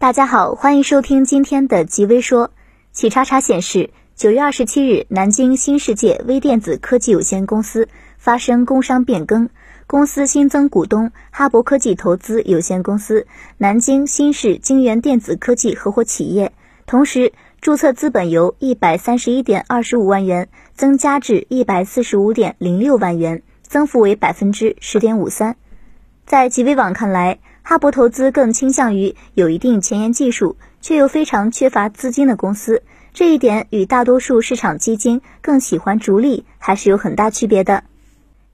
大家好，欢迎收听今天的极微说。企查查显示，九月二十七日，南京新世界微电子科技有限公司发生工商变更，公司新增股东哈博科技投资有限公司、南京新世晶圆电子科技合伙企业，同时注册资本由一百三十一点二十五万元增加至一百四十五点零六万元，增幅为百分之十点五三。在极微网看来，哈博投资更倾向于有一定前沿技术却又非常缺乏资金的公司，这一点与大多数市场基金更喜欢逐利还是有很大区别的。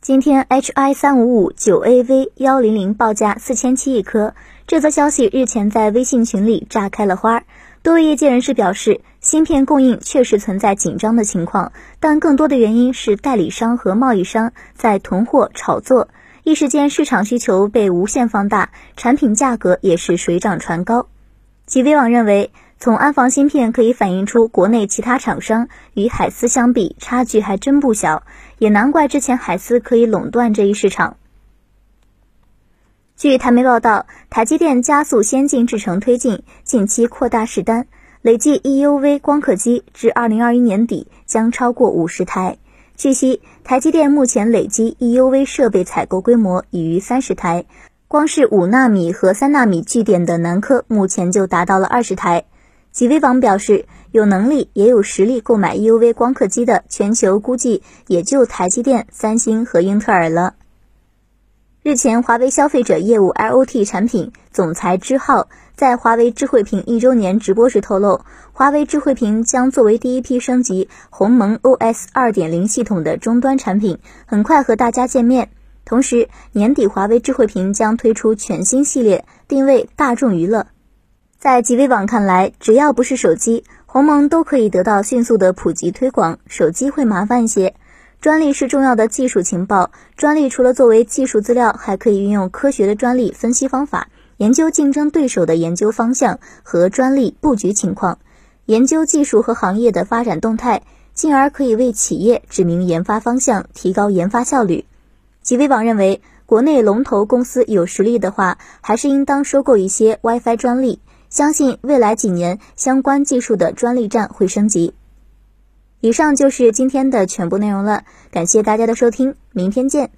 今天 H I 三五五九 A V 幺零零报价四千七一颗，这则消息日前在微信群里炸开了花。多位业界人士表示，芯片供应确实存在紧张的情况，但更多的原因是代理商和贸易商在囤货炒作。一时间，市场需求被无限放大，产品价格也是水涨船高。极微网认为，从安防芯片可以反映出国内其他厂商与海思相比差距还真不小，也难怪之前海思可以垄断这一市场。据台媒报道，台积电加速先进制程推进，近期扩大试单，累计 EUV 光刻机至二零二一年底将超过五十台。据悉，台积电目前累计 EUV 设备采购规模已逾三十台，光是五纳米和三纳米据点的南科目前就达到了二十台。极微网表示，有能力也有实力购买 EUV 光刻机的，全球估计也就台积电、三星和英特尔了。日前，华为消费者业务 IoT 产品总裁支浩在华为智慧屏一周年直播时透露，华为智慧屏将作为第一批升级鸿蒙 OS 二点零系统的终端产品，很快和大家见面。同时，年底华为智慧屏将推出全新系列，定位大众娱乐。在极微网看来，只要不是手机，鸿蒙都可以得到迅速的普及推广，手机会麻烦一些。专利是重要的技术情报，专利除了作为技术资料，还可以运用科学的专利分析方法，研究竞争对手的研究方向和专利布局情况，研究技术和行业的发展动态，进而可以为企业指明研发方向，提高研发效率。极微网认为，国内龙头公司有实力的话，还是应当收购一些 WiFi 专利，相信未来几年相关技术的专利战会升级。以上就是今天的全部内容了，感谢大家的收听，明天见。